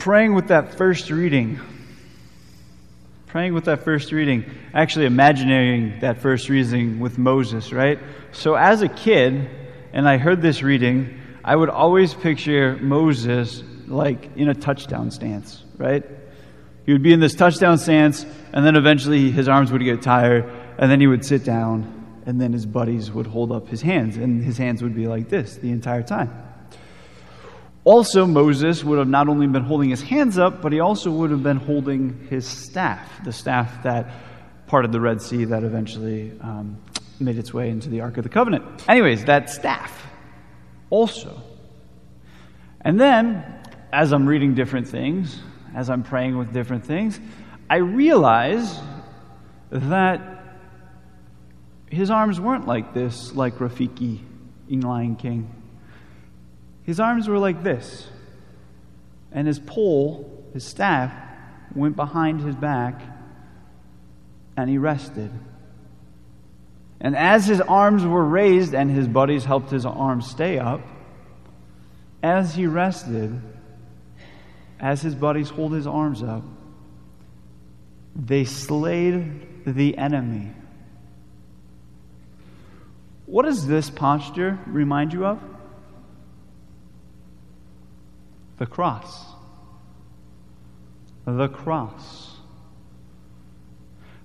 praying with that first reading, praying with that first reading, actually imagining that first reading with Moses, right? So as a kid, and I heard this reading, I would always picture Moses like in a touchdown stance, right? He would be in this touchdown stance, and then eventually his arms would get tired, and then he would sit down, and then his buddies would hold up his hands, and his hands would be like this the entire time. Also, Moses would have not only been holding his hands up, but he also would have been holding his staff, the staff that parted the Red Sea that eventually um, made its way into the Ark of the Covenant. Anyways, that staff also. And then, as I'm reading different things, as I'm praying with different things, I realize that his arms weren't like this, like Rafiki in Lion King. His arms were like this, and his pole, his staff, went behind his back, and he rested. And as his arms were raised and his buddies helped his arms stay up, as he rested, as his buddies hold his arms up, they slayed the enemy. What does this posture remind you of? The cross. The cross.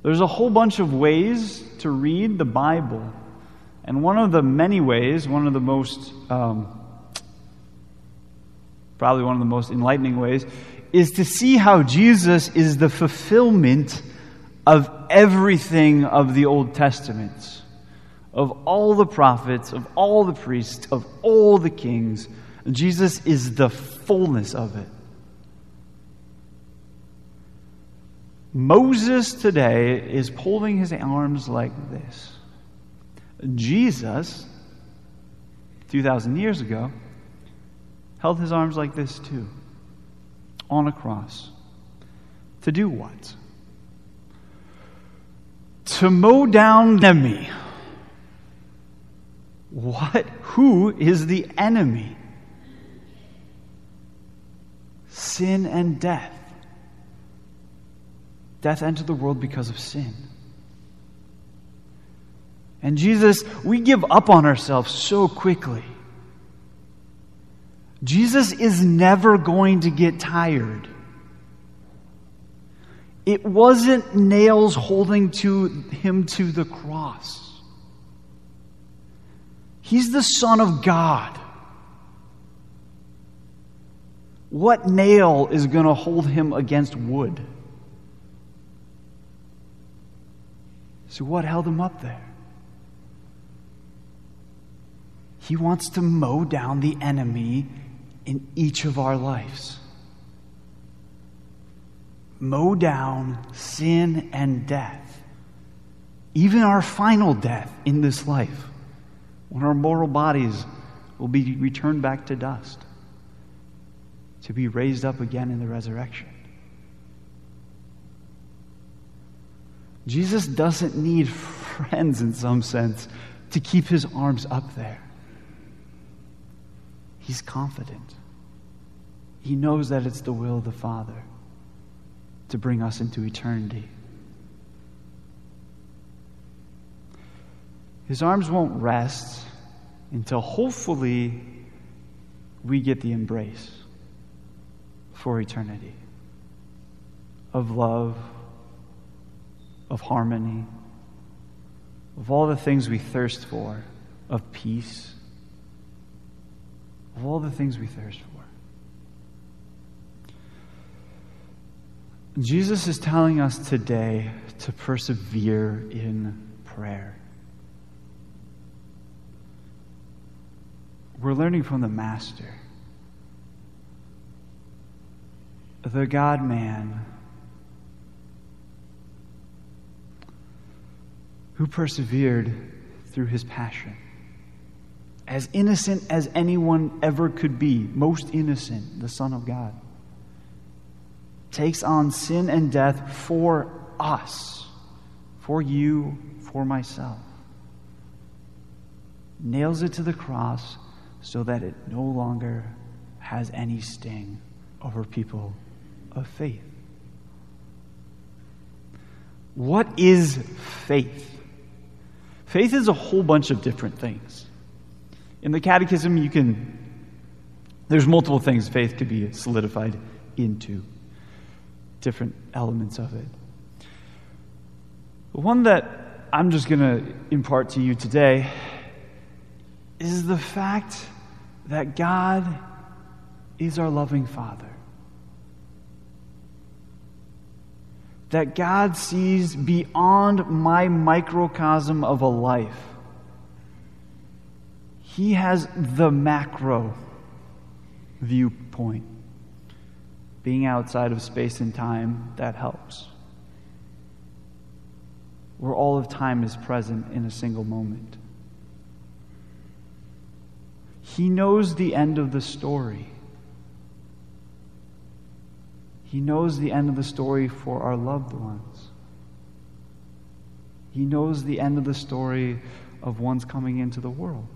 There's a whole bunch of ways to read the Bible. And one of the many ways, one of the most, um, probably one of the most enlightening ways, is to see how Jesus is the fulfillment of everything of the Old Testament, of all the prophets, of all the priests, of all the kings. Jesus is the fullness of it. Moses today is holding his arms like this. Jesus, 2,000 years ago, held his arms like this too, on a cross. To do what? To mow down the enemy. What? Who is the enemy? Sin and death. Death entered the world because of sin. And Jesus, we give up on ourselves so quickly. Jesus is never going to get tired. It wasn't nails holding to him to the cross. He's the Son of God. What nail is going to hold him against wood? So, what held him up there? He wants to mow down the enemy in each of our lives. Mow down sin and death. Even our final death in this life, when our mortal bodies will be returned back to dust to be raised up again in the resurrection. Jesus doesn't need friends in some sense to keep his arms up there. He's confident. He knows that it's the will of the Father to bring us into eternity. His arms won't rest until hopefully we get the embrace for eternity of love, of harmony, of all the things we thirst for, of peace, of all the things we thirst for. Jesus is telling us today to persevere in prayer. We're learning from the Master. The God man who persevered through his passion. As innocent as anyone ever could be, most innocent, the Son of God, takes on sin and death for us, for you, for myself. Nails it to the cross so that it no longer has any sting over people of faith. What is faith? Faith is a whole bunch of different things. In the Catechism, you can, there's multiple things faith could be solidified into, different elements of it. The one that I'm just going to impart to you today is the fact that God is our loving Father. That God sees beyond my microcosm of a life. He has the macro viewpoint. Being outside of space and time, that helps. Where all of time is present in a single moment. He knows the end of the story. He knows the end of the story for our loved ones. He knows the end of the story of one's coming into the world.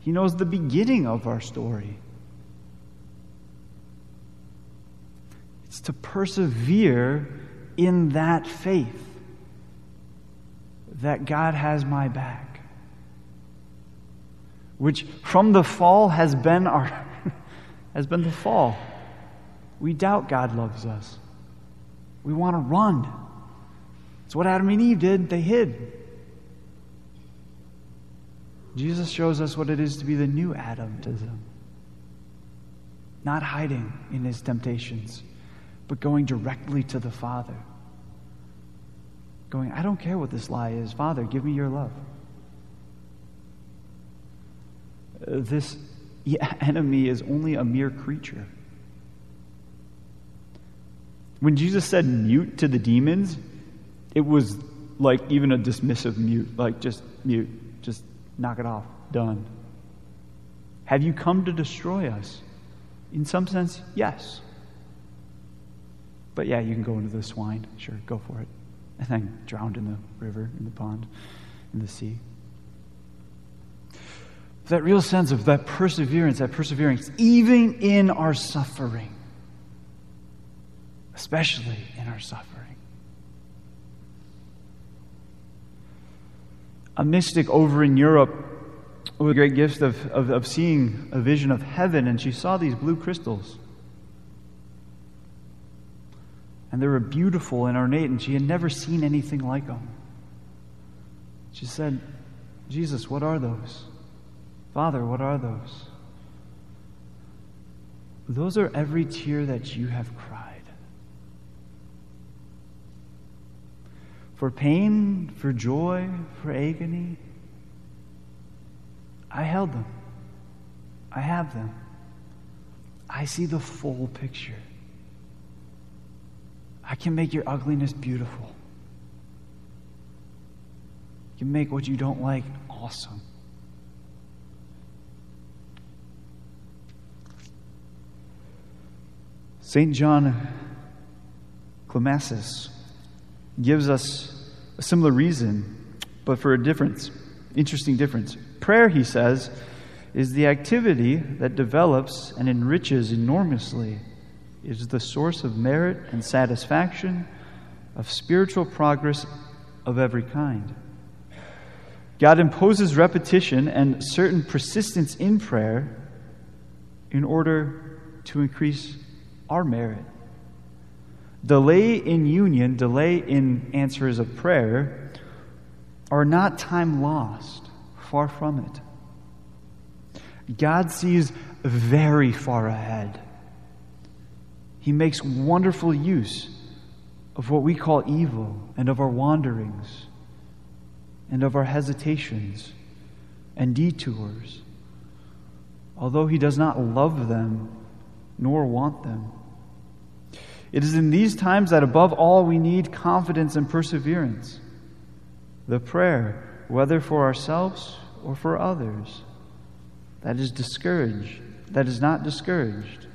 He knows the beginning of our story. It's to persevere in that faith that God has my back, which from the fall has been our has been the fall. We doubt God loves us. We want to run. It's what Adam and Eve did. They hid. Jesus shows us what it is to be the new Adam to them. Not hiding in his temptations, but going directly to the Father. Going, I don't care what this lie is. Father, give me your love. This enemy is only a mere creature. When Jesus said mute to the demons, it was like even a dismissive mute, like just mute, just knock it off, done. Have you come to destroy us? In some sense, yes. But yeah, you can go into the swine, sure, go for it. And then drowned in the river, in the pond, in the sea. That real sense of that perseverance, that perseverance, even in our suffering especially in our suffering. A mystic over in Europe with a great gift of, of, of seeing a vision of heaven, and she saw these blue crystals. And they were beautiful and ornate, and she had never seen anything like them. She said, Jesus, what are those? Father, what are those? Those are every tear that you have cried. For pain, for joy, for agony. I held them. I have them. I see the full picture. I can make your ugliness beautiful. You can make what you don't like awesome. St. John Climacus gives us a similar reason, but for a difference, interesting difference. Prayer, he says, is the activity that develops and enriches enormously. It is the source of merit and satisfaction, of spiritual progress of every kind. God imposes repetition and certain persistence in prayer in order to increase our merit Delay in union, delay in answers of prayer are not time lost. Far from it. God sees very far ahead. He makes wonderful use of what we call evil and of our wanderings and of our hesitations and detours, although He does not love them nor want them. It is in these times that, above all, we need confidence and perseverance. The prayer, whether for ourselves or for others, that is discouraged, that is not discouraged,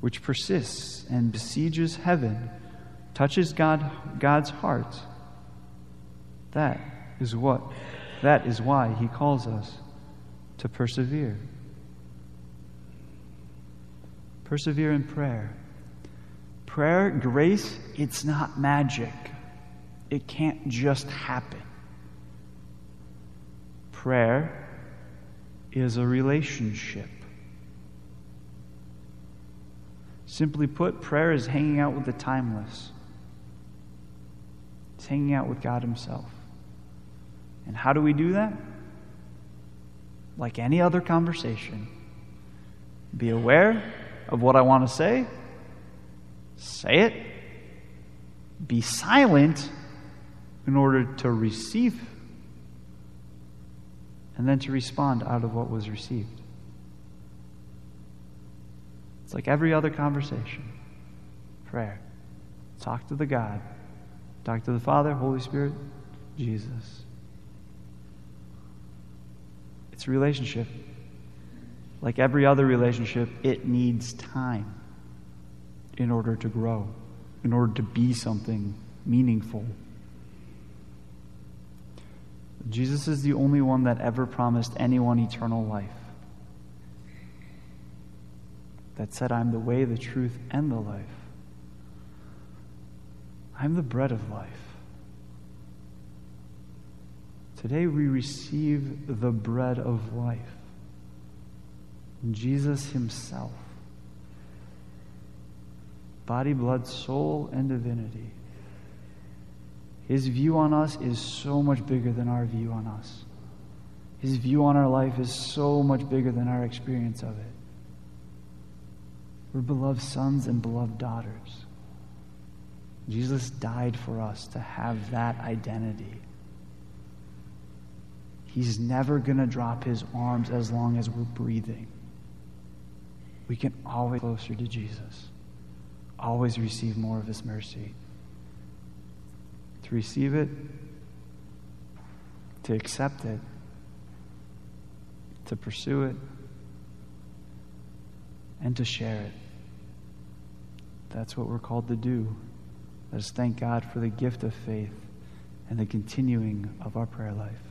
which persists and besieges heaven, touches God, God's heart. That is what, that is why He calls us to persevere. Persevere in prayer. Prayer, grace, it's not magic. It can't just happen. Prayer is a relationship. Simply put, prayer is hanging out with the timeless. It's hanging out with God Himself. And how do we do that? Like any other conversation, be aware of what I want to say, say it, be silent in order to receive, and then to respond out of what was received. It's like every other conversation prayer. Talk to the God, talk to the Father, Holy Spirit, Jesus. It's a relationship. Like every other relationship, it needs time in order to grow, in order to be something meaningful. Jesus is the only one that ever promised anyone eternal life. That said, I'm the way, the truth, and the life. I'm the bread of life. Today we receive the bread of life. Jesus Himself. Body, blood, soul, and divinity. His view on us is so much bigger than our view on us. His view on our life is so much bigger than our experience of it. We're beloved sons and beloved daughters. Jesus died for us to have that identity. He's never going to drop his arms as long as we're breathing. We can always closer to Jesus, always receive more of his mercy. To receive it, to accept it, to pursue it, and to share it. That's what we're called to do. Let us thank God for the gift of faith and the continuing of our prayer life.